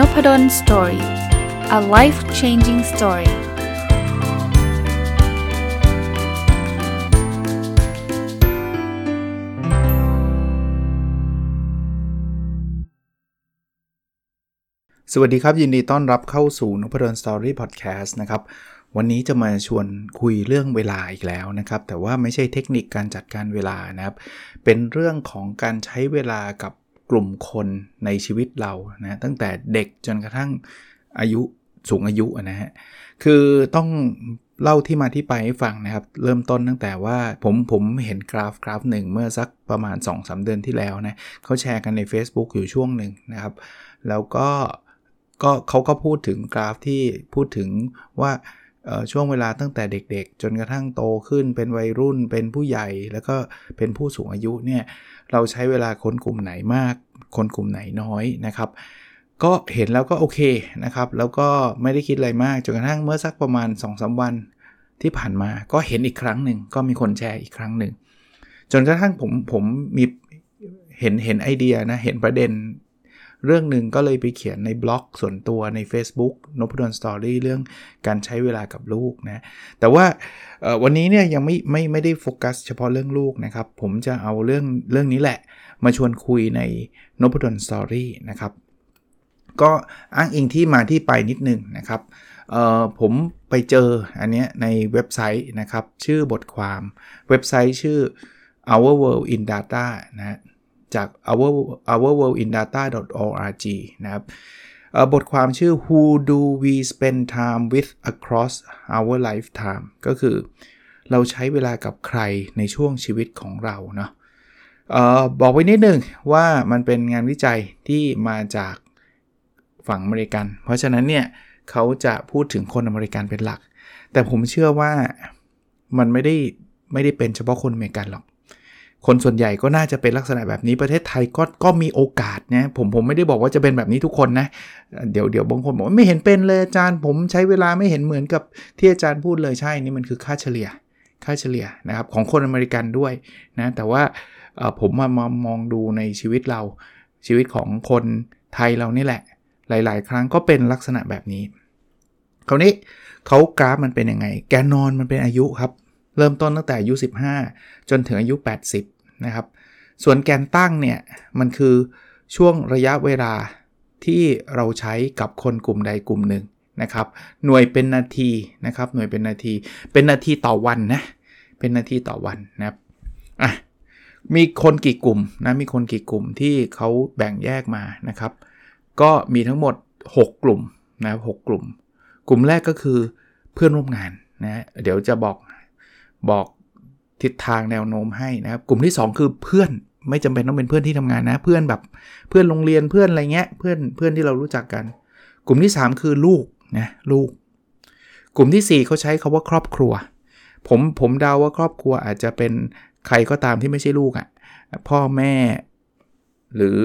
Nopadol Story a life changing story สวัสดีครับ ยินดีต้อนรับเข้าสู่นพดล Story Podcast นะครับ วันนี้จะมาชวนคุยเรื่องเวลาอีกแล้วนะครับ แต่ว่าไม่ใช่เทคนิคการจัดการเวลานะครับ เป็นเรื่องของการใช้เวลากับ กลุ่มคนในชีวิตเรานะตั้งแต่เด็กจนกระทั่งอายุสูงอายุนะฮะคือต้องเล่าที่มาที่ไปให้ฟังนะครับ เริ่มต้นตั้งแต่ว่าผมผมเห็นกราฟกราฟหนึ่งเมื่อสักประมาณ 2-3 เดือนที่แล้วนะเขาแชร์กันใน Facebook อยู่ช่วงหนึ่งนะครับ แล้วก็ก็เขาก็พูดถึงกราฟที่พูดถึงว่า ช่วงเวลาตั้งแต่เด็กๆ จนกระทั่งโตขึ้นเป็นวัยรุ่นเป็นผู้ใหญ่แล้วก็เป็นผู้สูงอายุเนี่ยเราใช้เวลาคนกลุ่มไหนมาก คนกลุ่มไหนน้อยนะครับ ก็เห็นแล้วก็โอเคนะครับ แล้วก็ไม่ได้คิดอะไรมากจนกระทั่งเมื่อสักประมาณ2อสวันที่ผ่านมาก็เห็นอีกครั้งหนึ่งก็มีคนแชร์อีกครั้งหนึ่งจนกระทั่งผมผมมีเห็นเห็นไอเดียนะเห็นประเด็น เรื่องหนึ่งก็เลยไปเขียนในบล็อกส่วนตัวใน Facebook นพดลสตอรี่เรื่องการใช้เวลากับลูกนะ แต่ว่าวันนี้เนี่ยยังไม่ไม่ไม่ได้โฟกัสเฉพาะเรื่องลูกนะครับ ผมจะเอาเรื่องเรื่องนี้แหละ มาชวนคุยในนพดลสตอรี่นะครับก็อ้างอิงที่มาที่ไปนิดนึงนะครับผมไปเจออันนี้ในเว็บไซต์นะครับ ชื่อบทความเว็บไซต์ชื่อ our world in data นะ จาก our ourworldindata.org นะครับบทความชื่อ Who do we spend time with across our lifetime ก็คือเราใช้เวลากับใครในช่วงชีวิตของเราเนาะออบอกไว้นิดนึงว่ามันเป็นงานวิจัยที่มาจากฝั่งอเมริกัน เพราะฉะนั้นเนี่ยเขาจะพูดถึงคนอเมริกันเป็นหลัก แต่ผมเชื่อว่ามันไม่ได้ไม่ได้เป็นเฉพาะคนอเมริกันหรอก คนส่วนใหญ่ก็น่าจะเป็นลักษณะแบบนี้ประเทศไทยก็ก็มีโอกาสนะผมผมไม่ได้บอกว่าจะเป็นแบบนี้ทุกคนนะ เดี๋ยวเดี๋ยวบางคนบอกไม่เห็นเป็นเลยอาจารย์ ผมใช้เวลาไม่เห็นเหมือนกับที่อาจารย์พูดเลยใช่นี่มันคือค่าเฉลี่ย ค่าเฉลี่ยนะครับของคนอเมริกันด้วยนะแต่ว่าผมมามามองดูในชีวิตเราชีวิตของคนไทยเรานี่แหละ หลาย ๆ ครั้งก็เป็นลักษณะแบบนี้คราวนี้เขากราฟมันเป็นยังไง แกนนอนมันเป็นอายุครับ เริ่มต้นตั้งแต่อายุ 15 จนถึงอายุ 80 นะครับ ส่วนแกนตั้งเนี่ย มันคือช่วงระยะเวลาที่เราใช้กับคนกลุ่มใดกลุ่มหนึ่งนะครับ หน่วยเป็นนาทีนะครับ หน่วยเป็นนาที เป็นนาทีต่อวันนะ เป็นนาทีต่อวันนะครับ อะ มีคนกี่กลุ่มนะ มีคนกี่กลุ่มที่เขาแบ่งแยกมานะครับ ก็มีทั้งหมด 6 กลุ่มนะหกลุ่ม กลุ่มแรกก็คือเพื่อนร่วมงานนะ เดี๋ยวจะบอก บอกทิศทางแนวโน้มให้นะครับ กลุ่มที่ 2 คือเพื่อนไม่จำเป็นต้องเป็นเพื่อนที่ทำงานนะ เพื่อนแบบเพื่อนโรงเรียนเพื่อนอะไรเงี้ยเพื่อนเพื่อนที่เรารู้จักกัน กลุ่มที่ 3 คือลูกนะลูก กลุ่มที่ 4เขาใช้คาว่าครอบครัว ผมผมเดาว่าครอบครัวอาจจะเป็นใครก็ตามที่ไม่ใช่ลูกอะ่ะพ่อแม่ หรือ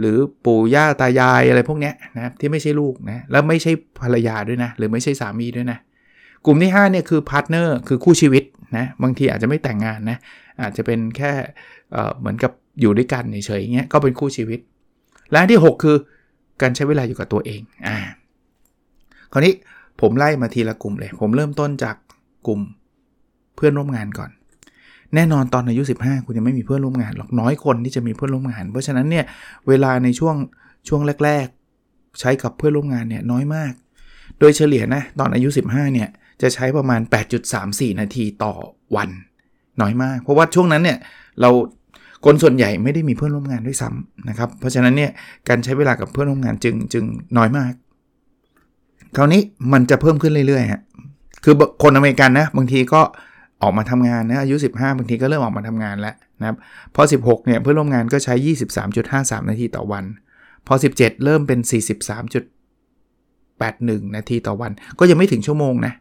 หรือปู่ย่าตายายอะไรพวกเนี้ยนะที่ไม่ใช่ลูกนะแล้วไม่ใช่ภรรยาด้วยนะ หรือไม่ใช่สามีด้วยนะ กลุ่มที่5เนี่ยคือ partner คือคู่ชีวิต นะบางทีอาจจะไม่แต่งงานนะอาจจะเป็นแค่เหมือนกับอยู่ด้วยกันเฉยๆเงี้ยก็เป็นคู่ชีวิต และที่ 6 คือการใช้เวลาอยู่กับตัวเองอ่าคราวนี้ผมไล่มาทีละกลุ่มเลย ผมเริ่มต้นจากกลุ่มเพื่อนร่วมงานก่อน แน่นอนตอนอายุ 15 คุณยังไม่มีเพื่อนร่วมงานหรอกน้อยคนที่จะมีเพื่อนร่วมงาน เพราะฉะนั้นเนี่ยเวลาในช่วงช่วงแรก ๆ ใช้กับเพื่อนร่วมงานเนี่ยน้อยมาก โดยเฉลี่ยนะตอนอายุ 15 เนี่ย จะใช้ประมาณ 8.34 นาทีต่อวัน น้อยมาก เพราะว่าช่วงนั้นเนี่ยเราคนส่วนใหญ่ไม่ได้มีเพื่อนร่วมงานด้วยซ้ำนะครับ เพราะฉะนั้นเนี่ยการใช้เวลากับเพื่อนร่วมงานจึงจึงน้อยมาก คราวนี้มันจะเพิ่มขึ้นเรื่อยๆฮะคือคนอเมริกันนะบางทีก็ออกมาทำงานนะอายุ 15 บางทีก็เริ่มออกมาทำงานแล้วนะครับพอ 16 เนี่ยเพื่อนร่วมงานก็ใช้ 23.53 นาทีต่อวัน พอ 17 เริ่มเป็น 43.81 นาทีต่อวัน ก็ยังไม่ถึงชั่วโมงนะ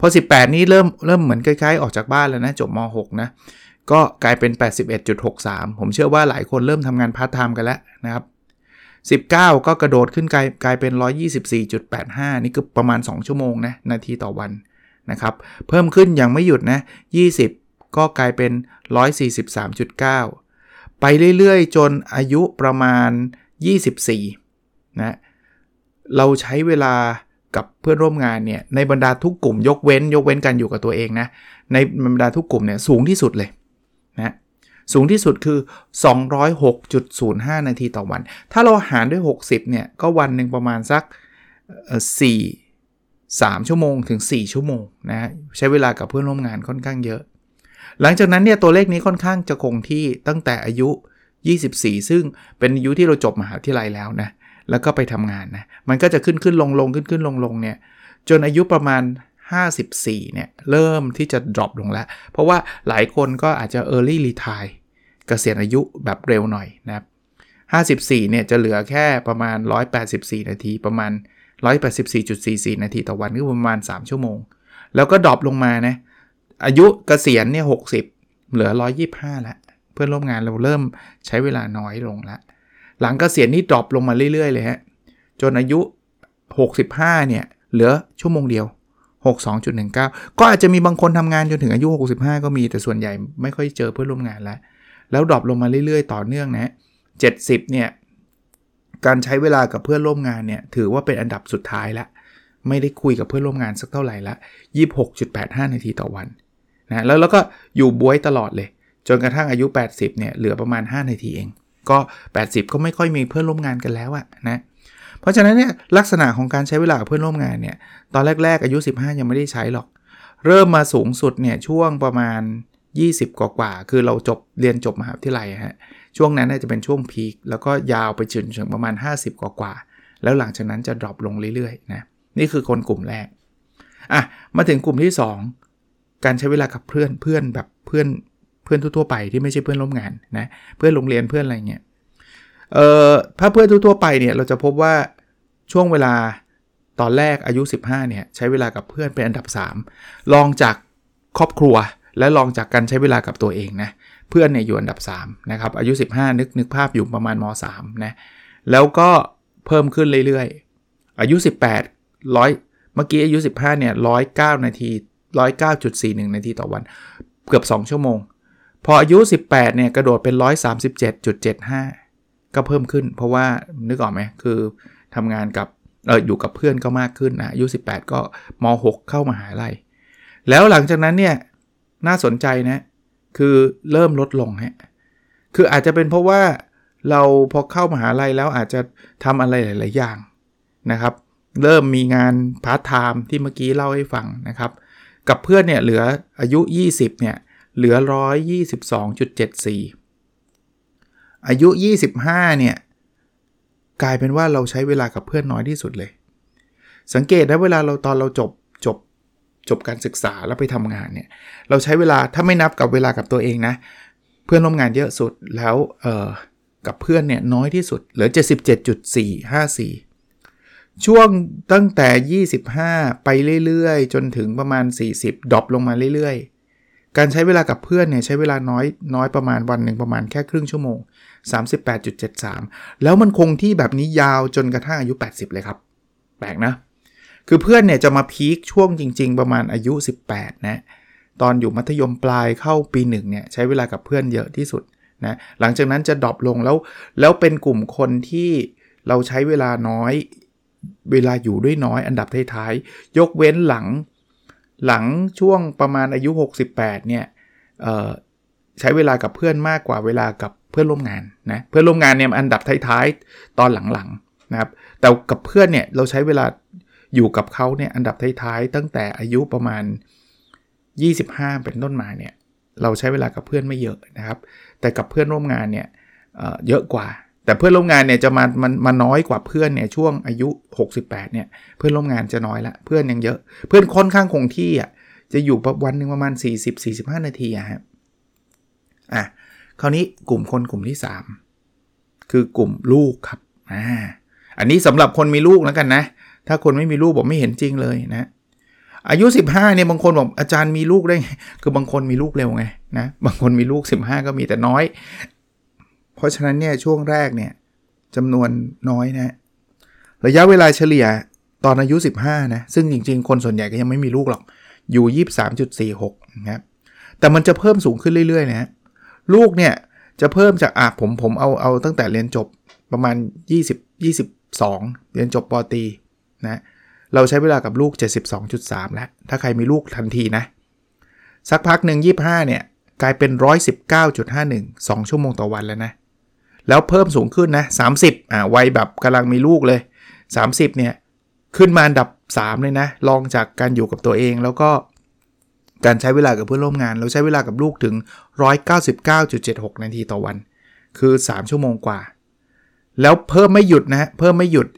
พอ 18 นี้เริ่มเริ่มเหมือนคล้ายๆ ออกจากบ้านแล้วนะ จบม .6 นะ ก็กลายเป็น 81.63 ผมเชื่อว่าหลายคนเริ่มทำงานพาร์ทไทม์กันแล้วนะครับ19 ก็กระโดดขึ้นกลายกลายเป็น 124.85 นี่คือประมาณ 2 ชั่วโมงนะนาทีต่อวันนะครับ เพิ่มขึ้นอย่างไม่หยุดนะ 20 ก็กลายเป็น 143.9 ไปเรื่อยๆ จนอายุประมาณ 24 นะ เราใช้เวลา กับเพื่อนร่วมงานเนี่ยในบรรดาทุกกลุ่มยกเว้น ยกเว้นการอยู่กับตัวเองนะในบรรดาทุกกลุ่มเนี่ยสูงที่สุดเลยนะสูงที่สุดคือ 206.05 นาทีต่อวัน ถ้าเราหารด้วย 60เนี่ยก็วันหนึ่งประมาณสัก 4 3 ชั่วโมงถึง 4 ชั่วโมงนะใช้เวลากับเพื่อนร่วมงานค่อนข้างเยอะ หลังจากนั้นเนี่ยตัวเลขนี้ค่อนข้างจะคงที่ตั้งแต่อายุ 24 ซึ่งเป็นอายุที่เราจบมหาวิทยาลัยแล้วนะ แล้วก็ไปทำงานนะ มันก็จะขึ้นขึ้นลงลงขึ้นขึ้นลงลงเนี่ย จนอายุประมาณ 54 เนี่ย เริ่มที่จะ drop ลงแล้ว เพราะว่าหลายคนก็อาจจะ early retire เกษียณอายุแบบเร็วหน่อยนะครับ 54 เนี่ยจะเหลือแค่ประมาณ 184 นาทีประมาณ 184.44 นาทีต่อวันก็ประมาณ 3 ชั่วโมง แล้วก็ drop ลงมานะอายุเกษียณเนี่ย 60 เหลือ 125 แล้ว เพื่อนร่วมงานเราเริ่มใช้เวลาน้อยลงแล้ว หลังเกษียณนี่ drop ลงมาเรื่อยๆเลยฮะ จนอายุ 65 เนี่ย เหลือชั่วโมงเดียว 62.19 ก็อาจจะมีบางคนทำงานจนถึงอายุ 65 ก็มีแต่ส่วนใหญ่ไม่ค่อยเจอเพื่อนร่วมงานแล้ว แล้วดรอปลงมาเรื่อยๆ ต่อเนื่องนะ70 เนี่ย การใช้เวลากับเพื่อนร่วมงานเนี่ย ถือว่าเป็นอันดับสุดท้ายละไม่ได้คุยกับเพื่อนร่วมงานสักเท่าไหร่ละ26.85 นาทีต่อวันนะแล้วแล้วก็อยู่บวยตลอดเลย จนกระทั่งอายุ 80 เนี่ย เหลือประมาณ 5 นาทีเอง ก็ 80 ก็ไม่ค่อยมีเพื่อนร่วมงานกันแล้วอะนะเพราะฉะนั้นเนี่ยลักษณะของการใช้เวลาเพื่อนร่วมงานเนี่ยตอนแรก ๆ อายุ 15 ยังไม่ได้ใช้หรอก เริ่มมาสูงสุดเนี่ยช่วงประมาณ 20 กว่าๆคือเราจบเรียนจบมหาวิทยาลัยฮะช่วงนั้นน่าจะเป็นช่วงพีคแล้วก็ยาวไปจนถึงประมาณ 50 กว่าๆแล้วหลังจากนั้นจะดรอปลงเรื่อยๆนะนี่คือคนกลุ่มแรกอะมาถึงกลุ่มที่ 2 การใช้เวลากับเพื่อนเพื่อนแบบเพื่อน เพื่อนทั่วไปที่ไม่ใช่เพื่อนร่วมงานนะเพื่อนโรงเรียนเพื่อนอะไรเงี้ยเอ่อถ้าเพื่อนทั่วไปเนี่ยเราจะพบว่าช่วงเวลาตอนแรกอายุ 15เนี่ยใช้เวลากับเพื่อนเป็นอันดับ 3 ลองจากครอบครัวและลองจากการใช้เวลากับตัวเองนะเพื่อนเนี่ยอยู่อันดับ3นะครับอายุ 15 นึกนึกภาพอยู่ประมาณม3นะแล้วก็เพิ่มขึ้นเรื่อยๆ อายุ 18ร้อยเมื่อกี้อายุ 15เนี่ย109 นาที 109.41 นาทีต่อวัน เกือบ 2 ชั่วโมง พออายุ 18เนี่ยกระโดดเป็น 137.75 ก็เพิ่มขึ้น เพราะว่านึกออกไหมคือทำงานกับเอออยู่กับเพื่อนก็มากขึ้นนะอายุ 18 ก็ม .6 เข้ามหาลัย แล้วหลังจากนั้นเนี่ยน่าสนใจนะ คือเริ่มลดลงฮะคืออาจจะเป็นเพราะว่าเราพอเข้ามหาลัยแล้วอาจจะทำอะไรหลาย ๆ อย่างนะครับ เริ่มมีงานพาร์ทไทม์ที่เมื่อกี้เล่าให้ฟังนะครับ กับเพื่อนเนี่ยเหลืออายุ 20เนี่ย เหลือ 122.74 อายุ 25 เนี่ย กลายเป็นว่าเราใช้เวลากับเพื่อนน้อยที่สุดเลย สังเกตนะเวลาเราตอนเราจบจบจบการศึกษาแล้วไปทำงานเนี่ย เราใช้เวลาถ้าไม่นับกับเวลากับตัวเองนะ เพื่อนร่วมงานเยอะสุดแล้วเออกับเพื่อนเนี่ยน้อยที่สุดเหลือ 77.454 ช่วงตั้งแต่ 25 ไปเรื่อยๆ จนถึงประมาณ 40 drop ลงมาเรื่อยๆ การใช้เวลากับเพื่อนเนี่ยใช้เวลาน้อยน้อยประมาณวันหนึ่งประมาณแค่ครึ่งชั่วโมง 38.73 แล้วมันคงที่แบบนี้ยาวจนกระทั่งอายุ 80 เลยครับ แปลกนะ คือเพื่อนเนี่ยจะมา peak ช่วงจริง ๆ ประมาณอายุ 18 นะ ตอนอยู่มัธยมปลายเข้าปีหนึ่งเนี่ยใช้เวลากับเพื่อนเยอะที่สุดนะหลังจากนั้นจะ drop ลงแล้วแล้วเป็นกลุ่มคนที่เราใช้เวลาน้อยเวลาอยู่ด้วยน้อยอันดับท้ายๆ ยกเว้นหลัง หลังช่วงประมาณอายุ 68 เนี่ยใช้เวลากับเพื่อนมากกว่าเวลากับเพื่อนร่วมงานนะเพื่อนร่วมงานเนี่ยอันดับท้ายๆตอนหลังๆนะครับแต่กับเพื่อนเนี่ยเราใช้เวลาอยู่กับเขาเนี่ยอันดับท้ายๆตั้งแต่อายุประมาณ 25 เป็นต้นมาเนี่ยเราใช้เวลากับเพื่อนไม่เยอะนะครับ แต่กับเพื่อนร่วมงานเนี่ยเยอะกว่า แต่เพื่อนร่วมงานเนี่ยจะมามันมาน้อยกว่าเพื่อนเนี่ยช่วงอายุ 68 เนี่ย เพื่อนร่วมงานจะน้อยละเพื่อนยังเยอะ เพื่อนค่อนข้างคงที่อะจะอยู่วันหนึ่งประมาณ 40-45 นาทีอะฮะอะคราวนี้กลุ่มคนกลุ่มที่ 3 คือกลุ่มลูกครับอ่าอันนี้สำหรับคนมีลูกแล้วกันนะ ถ้าคนไม่มีลูกบอกไม่เห็นจริงเลยนะอายุ 15เนี่ยบางคนบอกอาจารย์มีลูกได้คือบางคนมีลูกเร็วไงนะบางคนมีลูก 15 ก็มีแต่น้อย ราะฉะนั้นเนี่ยช่วงแรกเนี่ยจำนวนน้อยนะระยะเวลาเฉลี่ยตอนอายุ 15 นะ ซึ่งจริงๆ คนส่วนใหญ่ก็ยังไม่มีลูกหรอก อยู่ 23.46นะครับแต่มันจะเพิ่มสูงขึ้นเรื่อยๆนะลูกเนี่ยจะเพิ่มจากอะผมผมเอาเอาตั้งแต่เรียนจบประมาณ 20 72เรียนจบปตีนะเราใช้เวลากับลูก 72.3 แล้ว ถ้าใครมีลูกทันทีนะ สักพักหนึ่ง25 เนี่ย กลายเป็น 119.51 2 ชั่วโมงต่อวันแล้วนะ แล้วเพิ่มสูงขึ้นนะ30อ่าวัยแบบกำลังมีลูกเลย 30เนี่ยขึ้นมาอันดับ 3 เลยนะรองจากการอยู่กับตัวเองแล้วก็การใช้เวลากับเพื่อนร่วมงาน เราใช้เวลากับลูกถึง 199.76 นาทีต่อวัน คือ 3 ชั่วโมงกว่า แล้วเพิ่มไม่หยุดนะเพิ่มไม่หยุด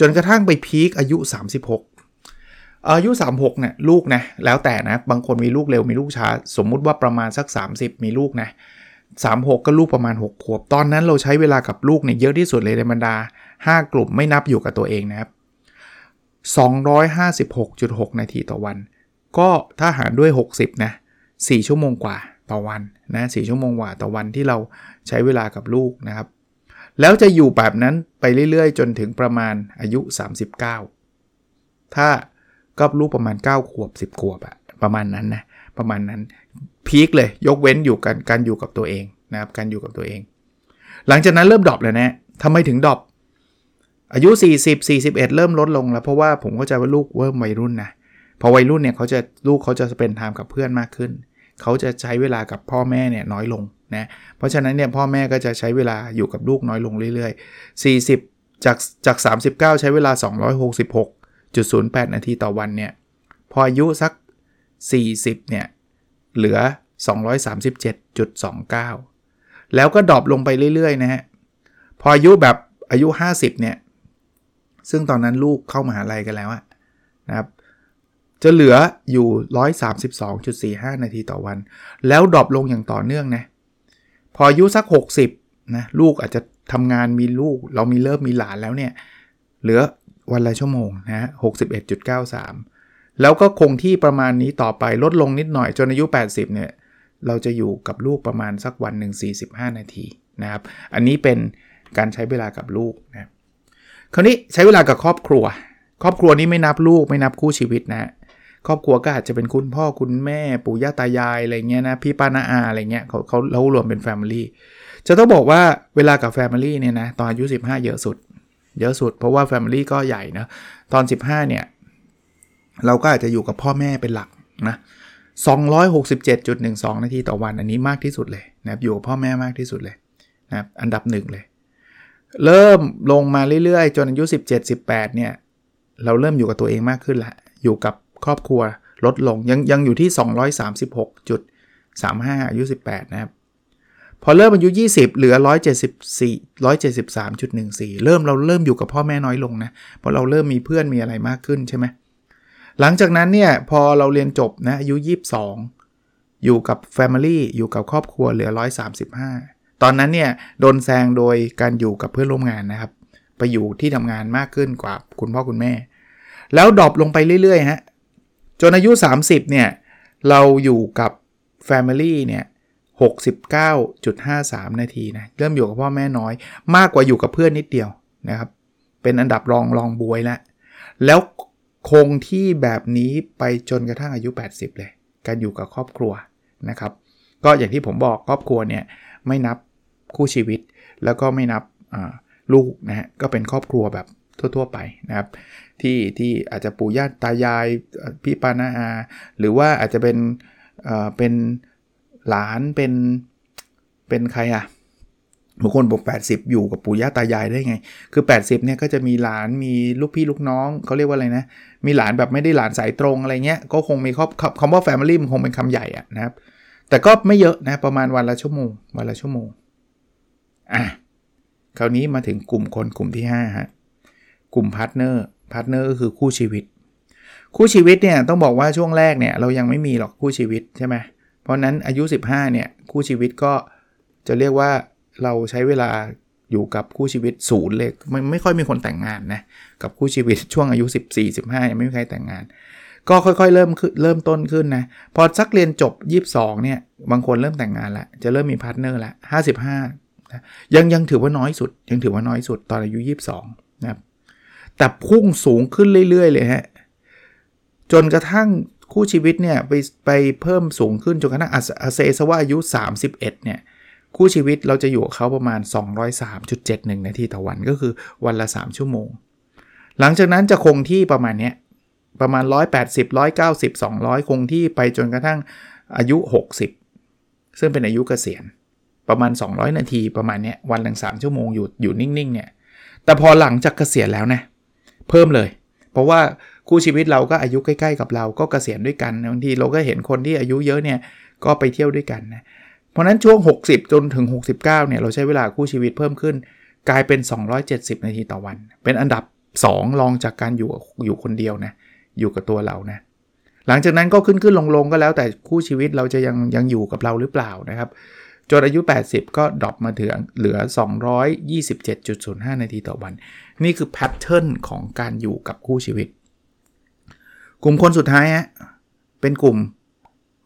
จนกระทั่งไปพีคอายุ 36 อายุ 36เนี่ยลูกนะแล้วแต่นะ บางคนมีลูกเร็วมีลูกช้า สมมุติว่าประมาณสัก 30 มีลูกนะ 36 ก็ลูกประมาณ 6 ขวบ ตอนนั้นเราใช้เวลากับลูกเนี่ยเยอะที่สุดเลยในบรรดา 5 กลุ่มไม่นับอยู่กับตัวเองนะครับ 256.6 นาทีต่อวัน ก็ถ้าหารด้วย 60 นะ 4 ชั่วโมงกว่าต่อวันนะ4ชั่วโมงกว่าต่อวันที่เราใช้เวลากับลูกนะครับ แล้วจะอยู่แบบนั้นไปเรื่อยๆ จนถึงประมาณอายุ 39 ถ้าก็ลูกประมาณ 9 ขวบ 10 ขวบอะประมาณนั้นนะ ประมาณนั้น peak เลยยกเว้นอยู่กันการอยู่กับตัวเองนะครับการอยู่กับตัวเอง หลังจากนั้นเริ่ม drop เลยนะทำไมถึง drop อายุ 40 41 เริ่มลดลงแล้ว เพราะว่าผมเข้าใจว่าลูกเริ่มวัยรุ่นนะพอวัยรุ่นเนี่ยเขาจะลูกเขาจะเป็นไทม์กับเพื่อนมากขึ้น เขาจะใช้เวลากับพ่อแม่เนี่ยน้อยลงนะเพราะฉะนั้นเนี่ยพ่อแม่ก็จะใช้เวลาอยู่กับลูกน้อยลงเรื่อยๆ 40 จากจาก 39 ใช้เวลา 266.08 นาทีต่อวันเนี่ยพออายุสัก 40 เนี่ย เหลือ 237.29 แล้วก็ดรอปลงไปเรื่อย ๆ นะฮะ พออายุแบบอายุ 50 เนี่ย ซึ่งตอนนั้นลูกเข้ามาหาลัยกันแล้วนะครับ จะเหลืออยู่ 132.45 นาทีต่อวัน แล้วดรอปลงอย่างต่อเนื่องนะ พออายุสัก 60 นะ ลูกอาจจะทำงานมีลูก เรามีเริ่มมีหลานแล้วเนี่ย เหลือวันละชั่วโมงนะ61.93 แล้วก็คงที่ประมาณนี้ต่อไปลดลงนิดหน่อยจนอายุ 80 เนี่ย เราจะอยู่กับลูกประมาณสักวันหนึ่ง45 นาทีนะครับ อันนี้เป็นการใช้เวลากับลูกนะคราวนี้ใช้เวลากับครอบครัว ครอบครัวนี้ไม่นับลูกไม่นับคู่ชีวิตนะ ครอบครัวก็อาจจะเป็นคุณพ่อคุณแม่ปู่ย่าตายายอะไรเงี้ยนะพี่ป้าน้าอาอะไรเงี้ยเขาเขาเรารวมเป็น family จะต้องบอกว่าเวลากับ family เนี่ยนะตอนอายุ 15 เยอะสุด เยอะสุดเพราะว่า family ก็ใหญ่นะตอน 15 เนี่ย เราก็อาจจะอยู่กับพ่อแม่เป็นหลักนะ267.12 นาทีต่อวัน อันนี้มากที่สุดเลยนะครับอยู่กับพ่อแม่มากที่สุดเลยนะครับอันดับหนึ่งเลย เริ่มลงมาเรื่อยๆ จนอายุ 17-18 เนี่ย เราเริ่มอยู่กับตัวเองมากขึ้นละ อยู่กับครอบครัวลดลงยังยังอยู่ที่ 236.35 อายุ 18 นะครับ พอเริ่มอายุ 20 เหลือ 174 173.14 เริ่มเราเริ่มอยู่กับพ่อแม่น้อยลงนะเพราะเราเริ่มมีเพื่อนมีอะไรมากขึ้นใช่ไหม หลังจากนั้นเนี่ยพอเราเรียนจบนะอายุ 22 อยู่กับ Family อยู่กับครอบครัวเหลือ 135 ตอนนั้นเนี่ยโดนแซงโดยการอยู่กับเพื่อนร่วมงานนะครับ ไปอยู่ที่ทำงานมากขึ้นกว่าคุณพ่อคุณแม่ แล้วดรอปลงไปเรื่อยๆฮะจนอายุ 30เนี่ยเราอยู่กับ Family เนี่ย69.53 นาทีนะเริ่มอยู่กับพ่อแม่น้อย มากกว่าอยู่กับเพื่อนนิดเดียวนะครับ เป็นอันดับรองรองบวยแล้วแล้ว คงที่แบบนี้ไปจนกระทั่งอายุ 80 เลย การอยู่กับครอบครัวนะครับ ก็อย่างที่ผมบอกครอบครัวเนี่ยไม่นับคู่ชีวิต แล้วก็ไม่นับลูกนะฮะก็เป็นครอบครัวแบบทั่ว ๆ ไปนะครับที่ที่อาจจะปู่ย่าตายายพี่ปานาอา หรือว่าอาจจะเป็นเอ่อเป็นหลานเป็นเป็นใครอะ บางคนบอก 80 อยู่กับปู่ย่าตายายได้ไง คือ 80เนี่ยก็จะมีหลานมีลูกพี่ลูกน้องเขาเรียกว่าอะไรนะ มีหลานแบบไม่ได้หลานสายตรงอะไรเงี้ย ก็คงมีครอบคำว่า Family มันคงเป็นคำใหญ่อะนะครับ แต่ก็ไม่เยอะนะ ประมาณวันละชั่วโมง วันละชั่วโมง อะ คราวนี้มาถึงกลุ่มคนกลุ่มที่5ฮะ กลุ่ม partner partner ก็คือคู่ชีวิต คู่ชีวิตเนี่ยต้องบอกว่าช่วงแรกเนี่ยเรายังไม่มีหรอกคู่ชีวิตใช่ไหมเพราะนั้นอายุ 15เนี่ยคู่ชีวิตก็จะเรียกว่า เราใช้เวลาอยู่กับคู่ชีวิตศูนย์เลยไม่ไม่ค่อยมีคนแต่งงานนะกับคู่ชีวิตช่วงอายุ 14 15ยังไม่มีใครแต่งงาน ก็ค่อยๆเริ่มเริ่มต้นขึ้นนะพอสักเรียนจบ 22เนี่ยบางคนเริ่มแต่งงานแล้วจะเริ่มมี partner แล้ว55นะยังยังถือว่าน้อยสุด ยังถือว่าน้อยสุดตอนอายุ 22นะครับแต่พุ่งสูงขึ้นเรื่อยๆเลยฮะจนกระทั่งคู่ชีวิตเนี่ยไปไปเพิ่มสูงขึ้นจนกระทั่งอาเซสว่าอายุ 31เนี่ย คู่ชีวิตเราจะอยู่กับเขาประมาณ 203.71 นาทีต่อวันก็คือวันละ 3 ชั่วโมง หลังจากนั้นจะคงที่ประมาณนี้ประมาณ 180 190 200 คงที่ไปจนกระทั่งอายุ 60 ซึ่งเป็นอายุเกษียณ ประมาณ 200 นาทีประมาณนี้วันหนึ่ง3ชั่วโมงอยู่อยู่นิ่งๆเนี่ยแต่พอหลังจากเกษียณแล้วนะเพิ่มเลย เพราะว่าคู่ชีวิตเราก็อายุใกล้ ๆ กับเราก็เกษียณด้วยกันบางทีเราก็เห็นคนที่อายุเยอะเนี่ยก็ไปเที่ยวด้วยกันนะ เพราะนั้นช่วง 60 จนถึง 69เนี่ยเราใช้เวลาคู่ชีวิตเพิ่มขึ้น กลายเป็น 270 นาทีต่อวัน เป็นอันดับ 2 รองจากการอยู่อยู่คนเดียวนะอยู่กับตัวเรานะหลังจากนั้นก็ขึ้นขึ้นลงลงก็แล้วแต่คู่ชีวิตเราจะยังยังอยู่กับเราหรือเปล่านะครับจนอายุ 80 ก็ drop มาถึงเหลือ 227.05 นาทีต่อวัน นี่คือ pattern ของการอยู่กับคู่ชีวิต กลุ่มคนสุดท้ายฮะเป็นกลุ่ม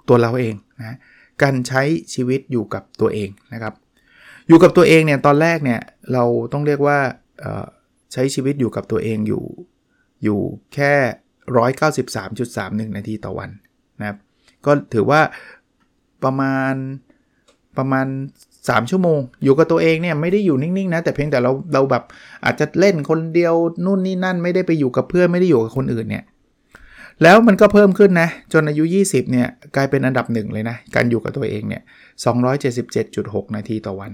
ตัวเราเองนะ การใช้ชีวิตอยู่กับตัวเองนะครับ อยู่กับตัวเองเนี่ยตอนแรกเนี่ยเราต้องเรียกว่าใช้ชีวิตอยู่กับตัวเองอยู่อยู่แค่ 193.31 นาทีต่อวันนะครับ ก็ถือว่าประมาณประมาณ 3 ชั่วโมง อยู่กับตัวเองเนี่ยไม่ได้อยู่นิ่งๆนะ แต่เพียงแต่เราเราแบบอาจจะเล่นคนเดียวนู่นนี่นั่น ไม่ได้ไปอยู่กับเพื่อนไม่ได้อยู่กับคนอื่นเนี่ย แล้วมันก็เพิ่มขึ้นนะ จนอายุ 20 เนี่ย กลายเป็นอันดับหนึ่งเลยนะ การอยู่กับตัวเองเนี่ย 277.6 นาทีต่อวัน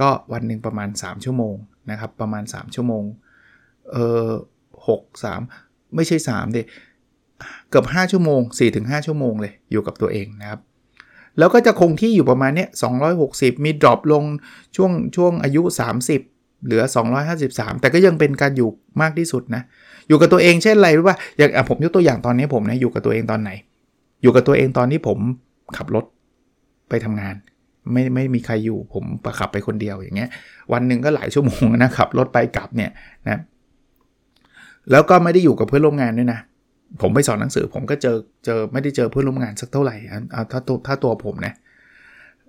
ก็วันหนึ่งประมาณ 3 ชั่วโมงนะครับ ประมาณ 3 ชั่วโมง เออ6 3 ไม่ใช่3เดเกือบ 5 ชั่วโมง 4-5 ชั่วโมงเลยอยู่กับตัวเองนะครับ แล้วก็จะคงที่อยู่ประมาณเนี้ย260 มีดรอปลงช่วงช่วงอายุ 30 เหลือ 253 แต่ก็ยังเป็นการอยู่มากที่สุดนะ อยู่กับตัวเองเช่นอะไรรู้ป่ะอย่างผมยกตัวอย่างตอนนี้ผมนะอยู่กับตัวเองตอนไหน อยู่กับตัวเองตอนที่ผมขับรถไปทำงาน ไม่ไม่มีใครอยู่ผมประขับไปคนเดียวอย่างเงี้ย วันหนึ่งก็หลายชั่วโมงนะขับรถไปกลับเนี่ยนะแล้วก็ไม่ได้อยู่กับเพื่อนร่วมงานด้วยนะ ผมไปสอนหนังสือผมก็เจอเจอไม่ได้เจอเพื่อนร่วมงานสักเท่าไหร่เอาถ้าตัวถ้าตัวผมนะเ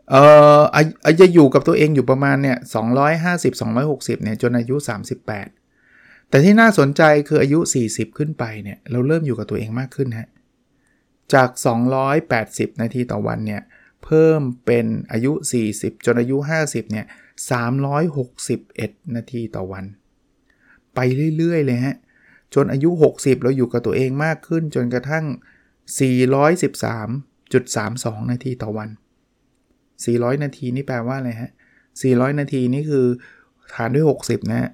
เอ่ออาจะอยู่กับตัวเองอยู่ประมาณเนี่ย250 260เนี่ยจนอายุ 38 แต่ที่น่าสนใจคืออายุ 40 ขึ้นไปเนี่ยเราเริ่มอยู่กับตัวเองมากขึ้นฮะจาก 280 นาทีต่อวันเนี่ยเพิ่มเป็นอายุ 40 จนอายุ 50เนี่ย361 นาทีต่อวัน ไปเรื่อย ๆ เลยฮะ จนอายุ 60 เราอยู่กับตัวเองมากขึ้นจนกระทั่ง 413.32 นาทีต่อวัน 400 นาทีนี่แปลว่าอะไรฮะ 400 นาทีนี่คือฐานด้วย 60 นะฮะ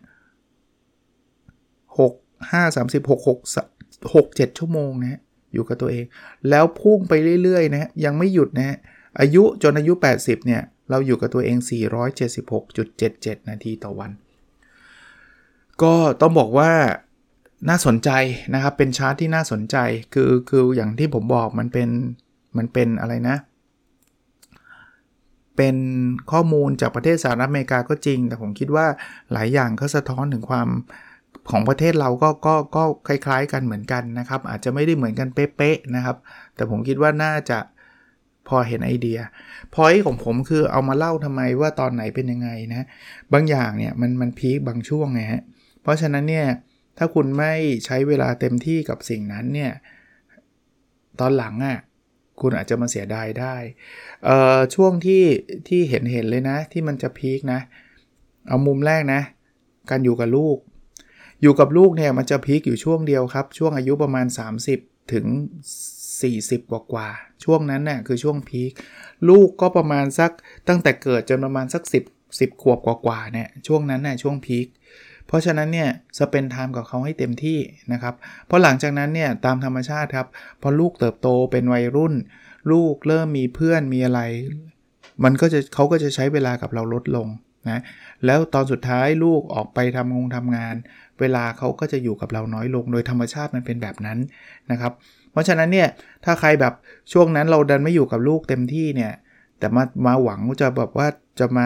6 5 30 6 6 6 7 ชั่วโมงนะฮะอยู่กับตัวเอง แล้วพุ่งไปเรื่อยๆนะยังไม่หยุดนะฮะอายุจนอายุ 80 เนี่ย เราอยู่กับตัวเอง 476.77 นาทีต่อวัน ก็ต้องบอกว่าน่าสนใจนะครับ เป็นชาร์ตที่น่าสนใจ คือ คืออย่างที่ผมบอกมันเป็น มันเป็นอะไรนะ เป็นข้อมูลจากประเทศสหรัฐอเมริกาก็จริง แต่ผมคิดว่าหลายอย่างก็สะท้อนถึงความของประเทศเราก็ก็ก็คล้าย ๆ กันเหมือนกันนะครับ อาจจะไม่ได้เหมือนกันเป๊ะๆนะครับ แต่ผมคิดว่าน่าจะพอเห็นไอเดียพอยของผมคือเอามาเล่าทำไมว่าตอนไหนเป็นยังไงนะ บางอย่างเนี่ยมันมันพีคบางช่วงไงฮะ เพราะฉะนั้นเนี่ยถ้าคุณไม่ใช้เวลาเต็มที่กับสิ่งนั้นเนี่ยตอนหลังอะ่ะ คุณอาจจะมาเสียดายได้ช่วงที่ที่เห็นเห็นเลยนะ ที่มันจะพีคนะ เอามุมแรกนะ การอยู่กับลูก อยู่กับลูกเนี่ยมันจะพีคอยู่ช่วงเดียวครับ ช่วงอายุประมาณ 30 ถึง 40 กว่ากว่า ช่วงนั้นน่ยคือช่วงพีคลูกก็ประมาณสักตั้งแต่เกิดจนประมาณสัก 10 10ขวบกว่าๆเนี่ยช่วงนั้นน่ยช่วงพีค เพราะฉะนั้นเนี่ยสเปนไทม์กับเขาให้เต็มที่นะครับเพราะหลังจากนั้นเนี่ยตามธรรมชาติครับพอลูกเติบโตเป็นวัยรุ่น ลูกเริ่มมีเพื่อนมีอะไร มันก็จะเขาก็จะใช้เวลากับเราลดลงนะแล้วตอนสุดท้ายลูกออกไปทำงงทำงาน เวลาเขาก็จะอยู่กับเราน้อยลง โดยธรรมชาติมันเป็นแบบนั้นนะครับ เพราะฉะนั้นเนี่ยถ้าใครแบบช่วงนั้นเราดันไม่อยู่กับลูกเต็มที่เนี่ยแต่มามาหวังจะแบบว่าจะมา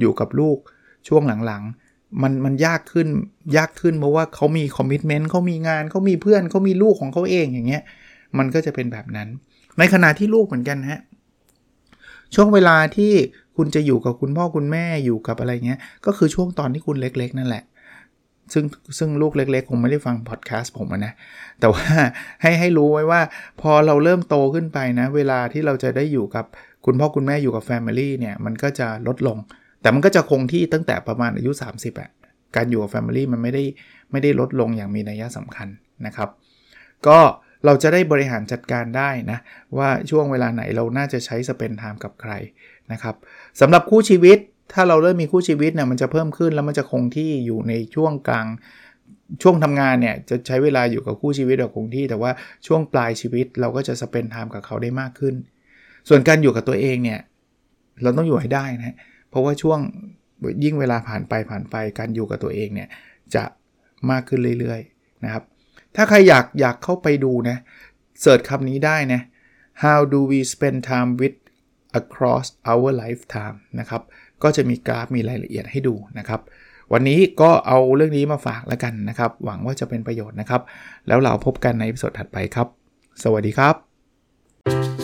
อยู่กับลูกช่วงหลังๆ มันมันยากขึ้นยากขึ้นเพราะว่าเขามีคอมมิชเมนต์เขามีงานเขามีเพื่อนเขามีลูกของเขาเองอย่างเงี้ยมันก็จะเป็นแบบนั้น ในขณะที่ลูกเหมือนกันฮะช่วงเวลาที่คุณจะอยู่กับคุณพ่อคุณแม่อยู่กับอะไรเงี้ยก็คือช่วงตอนที่คุณเล็ก ๆ นั่นแหละ ซึ่งซึ่งลูกเล็ก ๆ คงไม่ได้ฟังพอดแคสต์ผมนะ แต่ว่าให้ให้รู้ไว้ว่า พอเราเริ่มโตขึ้นไปนะ เวลาที่เราจะได้อยู่กับคุณพ่อคุณแม่อยู่กับ Family เนี่ยมันก็จะลดลง แต่มันก็จะคงที่ตั้งแต่ประมาณอายุ 30อะการอยู่กับ Family มันไม่ได้ไม่ได้ลดลงอย่างมีนัยสำคัญนะครับ ก็เราจะได้บริหารจัดการได้นะว่าช่วงเวลาไหนเราน่าจะใช้ spend time กับใครนะครับสำหรับคู่ชีวิตถ้าเราเริ่มมีคู่ชีวิตเนี่ยมันจะเพิ่มขึ้นแล้วมันจะคงที่อยู่ในช่วงกลางช่วงทำงานเนี่ยจะใช้เวลาอยู่กับคู่ชีวิตแบบคงที่ แต่ว่าช่วงปลายชีวิตเราก็จะ spend time กับเขาได้มากขึ้น ส่วนการอยู่กับตัวเองเนี่ยเราต้องอยู่ให้ได้นะ เพราะว่าช่วงยิ่งเวลาผ่านไปผ่านไปการอยู่กับตัวเองเนี่ยจะมากขึ้นเรื่อยๆนะครับ ถ้าใครอยากอยากเข้าไปดูนะเสิร์ชคำนี้ได้นะ how do we spend time with across our lifetime นะครับ ก็จะมีกราฟมีรายละเอียดให้ดูนะครับ วันนี้ก็เอาเรื่องนี้มาฝากแล้วกันนะครับ หวังว่าจะเป็นประโยชน์นะครับ แล้วเราพบกันในสดถัดไปครับ สวัสดีครับ